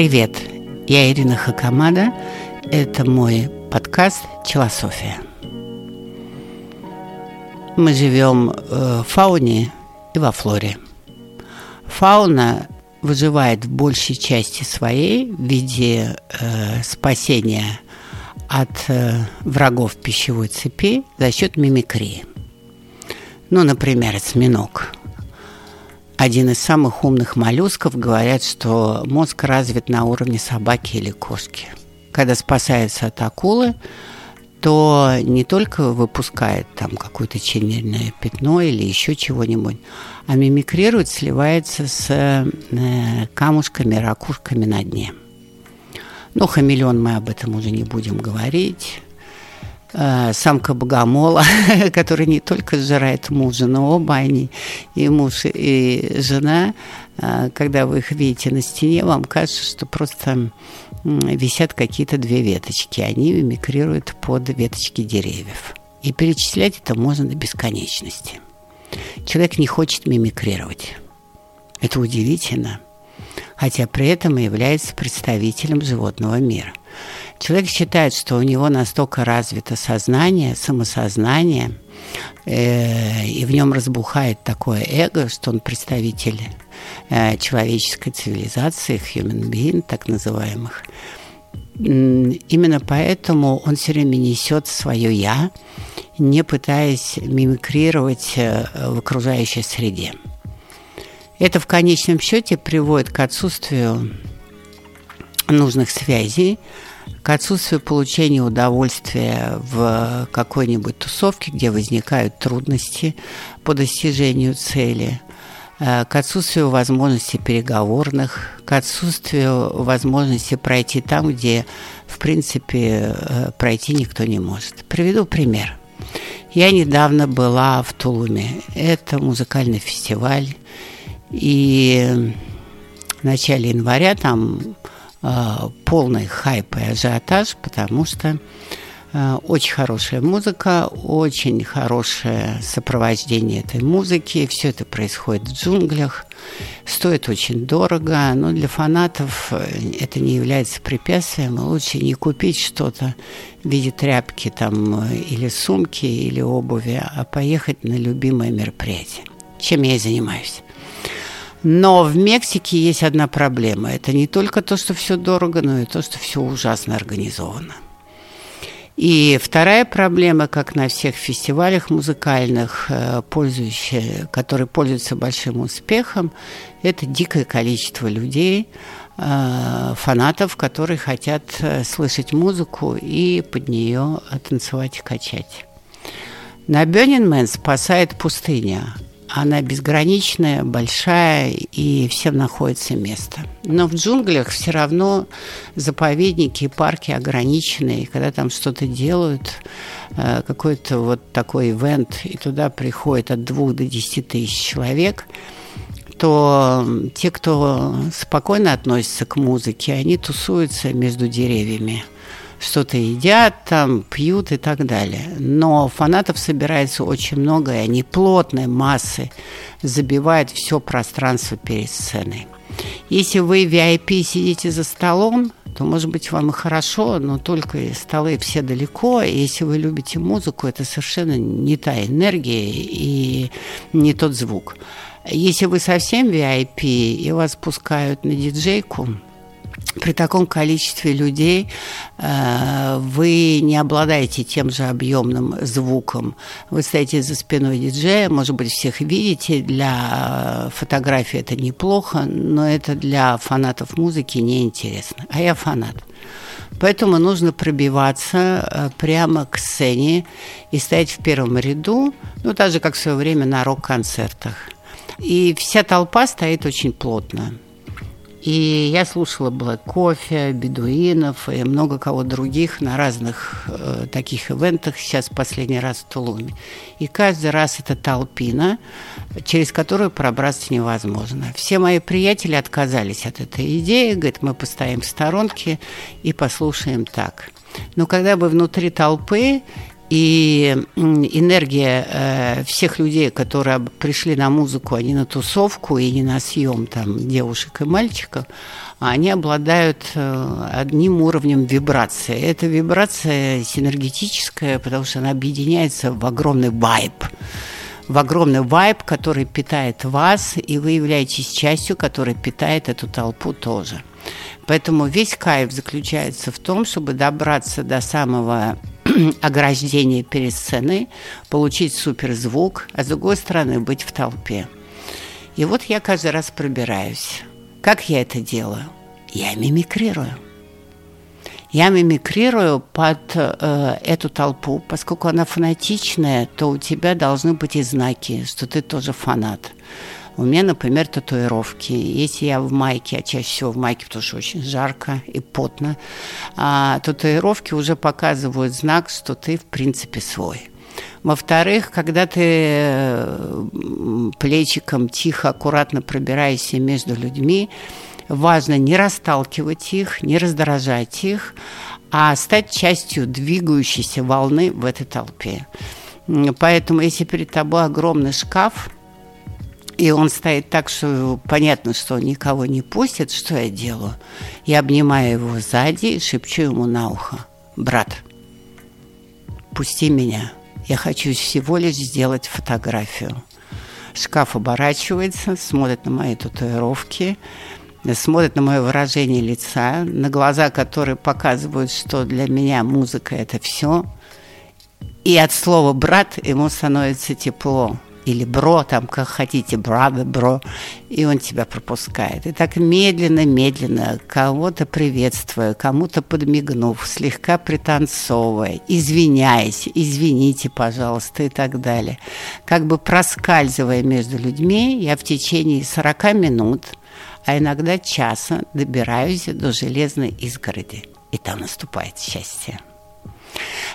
Привет, я Ирина Хакамада. Это мой подкаст «Челософия». Мы живем э, в фауне и во флоре. Фауна выживает в большей части своей в виде э, спасения от э, врагов пищевой цепи за счет мимикрии. Ну, например, осьминог. Один из самых умных моллюсков говорят, что мозг развит на уровне собаки или кошки. Когда спасается от акулы, то не только выпускает там какое-то чернильное пятно или еще чего-нибудь, а мимикрирует, сливается с э, камушками, ракушками на дне. Ну, хамелеон мы об этом уже не будем говорить. Э, самка богомола, которая не только сжирает мужа, но оба они, и муж, и жена, э, когда вы их видите на стене, вам кажется, что просто висят какие-то две веточки. Они мимикрируют под веточки деревьев. И перечислять это можно до бесконечности. Человек не хочет мимикрировать. Это удивительно. Хотя при этом является представителем животного мира. Человек считает, что у него настолько развито сознание, самосознание, э, и в нем разбухает такое эго, что он представитель э, человеческой цивилизации, human being, так называемых. Именно поэтому он все время несет свое «я», не пытаясь мимикрировать э, в окружающей среде. Это в конечном счете приводит к отсутствию нужных связей, к отсутствию получения удовольствия в какой-нибудь тусовке, где возникают трудности по достижению цели, э, к отсутствию возможности переговорных, к отсутствию возможности пройти там, где, в принципе, э, пройти никто не может. Приведу пример. Я недавно была в Тулуме. Это музыкальный фестиваль. И в начале января там полный хайп и ажиотаж, потому что э, очень хорошая музыка, очень хорошее сопровождение этой музыки. Все это происходит в джунглях, стоит очень дорого, но для фанатов э, это не является препятствием. Лучше не купить что-то в виде тряпки там, или сумки, или обуви, а поехать на любимое мероприятие, чем я и занимаюсь. Но в Мексике есть одна проблема. Это не только то, что все дорого, но и то, что все ужасно организовано. И вторая проблема, как на всех фестивалях музыкальных, э, которые пользуются большим успехом, это дикое количество людей, э, фанатов, которые хотят э, слышать музыку и под нее танцевать и качать. На Man спасает пустыня – она безграничная, большая, и всем находится место. Но в джунглях все равно заповедники и парки ограниченные. Когда там что-то делают, э, какой-то вот такой ивент, и туда приходит от двух до десяти тысяч человек, то те, кто спокойно относится к музыке, они тусуются между деревьями что-то едят там, пьют и так далее. Но фанатов собирается очень много, и они плотной массы забивают все пространство перед сценой. Если вы VIP сидите за столом, то, может быть, вам и хорошо, но только столы все далеко. И если вы любите музыку, это совершенно не та энергия и не тот звук. Если вы совсем VIP и вас пускают на диджейку, при таком количестве людей э, вы не обладаете тем же объемным звуком. Вы стоите за спиной диджея, может быть, всех видите. Для фотографии это неплохо, но это для фанатов музыки неинтересно. А я фанат. Поэтому нужно пробиваться э, прямо к сцене и стоять в первом ряду, ну, так же, как в свое время на рок-концертах. И вся толпа стоит очень плотно. И я слушала Black Coffee, Бедуинов и много кого других на разных э, таких ивентах, сейчас последний раз в Тулуме. И каждый раз это толпина, через которую пробраться невозможно. Все мои приятели отказались от этой идеи, говорят, мы постоим в сторонке и послушаем так. Но когда вы внутри толпы, И энергия э, всех людей, которые пришли на музыку, а не на тусовку и не на съем там девушек и мальчиков, они обладают э, одним уровнем вибрации. Это вибрация синергетическая, потому что она объединяется в огромный вайб в огромный вайб, который питает вас, и вы являетесь частью, которая питает эту толпу тоже. Поэтому весь кайф заключается в том, чтобы добраться до самого ограждения перед сценой, получить суперзвук, а с другой стороны быть в толпе. И вот я каждый раз пробираюсь. Как я это делаю? Я мимикрирую. Я мимикрирую под э, эту толпу, поскольку она фанатичная, то у тебя должны быть и знаки, что ты тоже фанат. У меня, например, татуировки. Если я в майке, а чаще всего в майке, потому что очень жарко и потно, а, татуировки уже показывают знак, что ты, в принципе, свой. Во-вторых, когда ты плечиком тихо, аккуратно пробираешься между людьми, важно не расталкивать их, не раздражать их, а стать частью двигающейся волны в этой толпе. Поэтому, если перед тобой огромный шкаф, и он стоит так, что понятно, что он никого не пустит, что я делаю? Я обнимаю его сзади и шепчу ему на ухо. Брат, пусти меня. Я хочу всего лишь сделать фотографию. Шкаф оборачивается, смотрит на мои татуировки, смотрит на мое выражение лица, на глаза, которые показывают, что для меня музыка – это все. И от слова «брат» ему становится тепло или бро, там как хотите, brother, бро, и он тебя пропускает. И так медленно-медленно, кого-то приветствуя, кому-то подмигнув, слегка пританцовывая, извиняясь, извините, пожалуйста, и так далее. Как бы проскальзывая между людьми, я в течение 40 минут, а иногда часа добираюсь до железной изгороди. И там наступает счастье.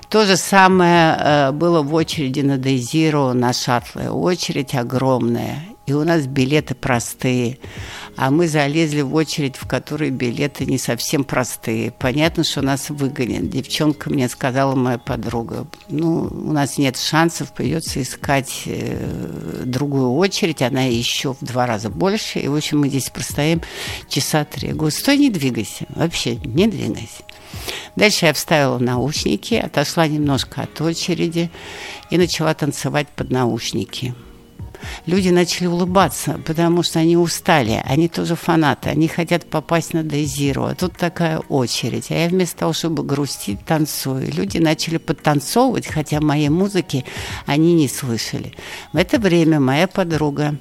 То же самое э, было в очереди на Дейзиру, на шаттлы. Очередь огромная. И у нас билеты простые. А мы залезли в очередь, в которой билеты не совсем простые. Понятно, что нас выгонят. Девчонка мне сказала, моя подруга, ну, у нас нет шансов, придется искать э, другую очередь. Она еще в два раза больше. И, в общем, мы здесь простоим часа три. Я говорю, стой, не двигайся. Вообще, не двигайся. Дальше я вставила наушники, отошла немножко от очереди и начала танцевать под наушники. Люди начали улыбаться, потому что они устали, они тоже фанаты, они хотят попасть на Дейзиру, а тут такая очередь. А я вместо того, чтобы грустить, танцую. Люди начали подтанцовывать, хотя моей музыки они не слышали. В это время моя подруга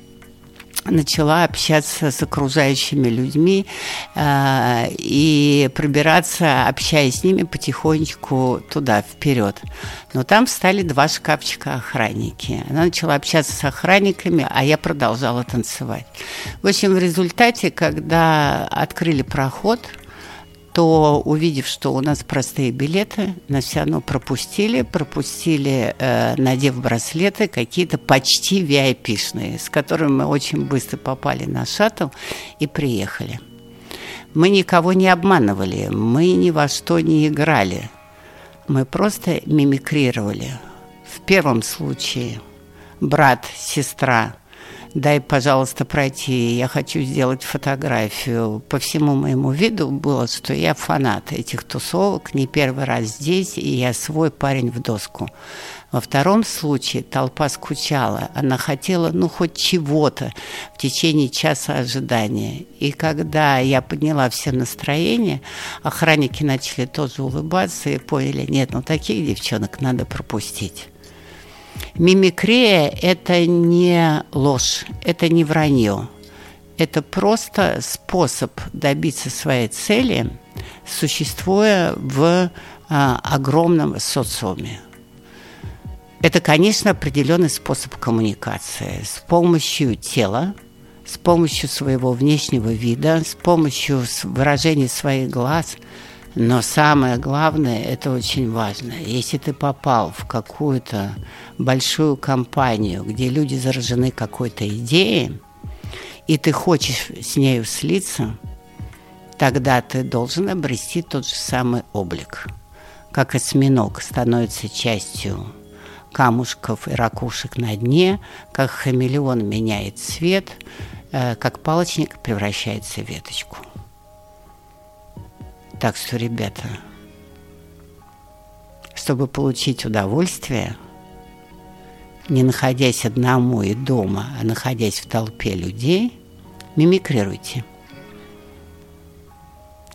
начала общаться с окружающими людьми э, и пробираться, общаясь с ними потихонечку туда, вперед. Но там стали два шкафчика охранники. Она начала общаться с охранниками, а я продолжала танцевать. В общем, в результате, когда открыли проход, то увидев, что у нас простые билеты, нас все равно пропустили, пропустили, э, надев браслеты, какие-то почти VIP-шные, с которыми мы очень быстро попали на шаттл и приехали. Мы никого не обманывали, мы ни во что не играли. Мы просто мимикрировали. В первом случае брат, сестра – дай, пожалуйста, пройти, я хочу сделать фотографию. По всему моему виду было, что я фанат этих тусовок, не первый раз здесь, и я свой парень в доску. Во втором случае толпа скучала, она хотела, ну, хоть чего-то в течение часа ожидания. И когда я подняла все настроение, охранники начали тоже улыбаться и поняли, нет, ну, таких девчонок надо пропустить. Мимикрия – это не ложь, это не вранье. Это просто способ добиться своей цели, существуя в а, огромном социуме. Это, конечно, определенный способ коммуникации с помощью тела, с помощью своего внешнего вида, с помощью выражения своих глаз – но самое главное, это очень важно, если ты попал в какую-то большую компанию, где люди заражены какой-то идеей, и ты хочешь с нею слиться, тогда ты должен обрести тот же самый облик. как осьминог становится частью камушков и ракушек на дне, как хамелеон меняет цвет, э, как палочник превращается в веточку. Так что, ребята, чтобы получить удовольствие, не находясь одному и дома, а находясь в толпе людей, мимикрируйте.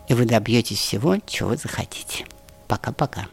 И вы добьетесь всего, чего захотите. Пока-пока.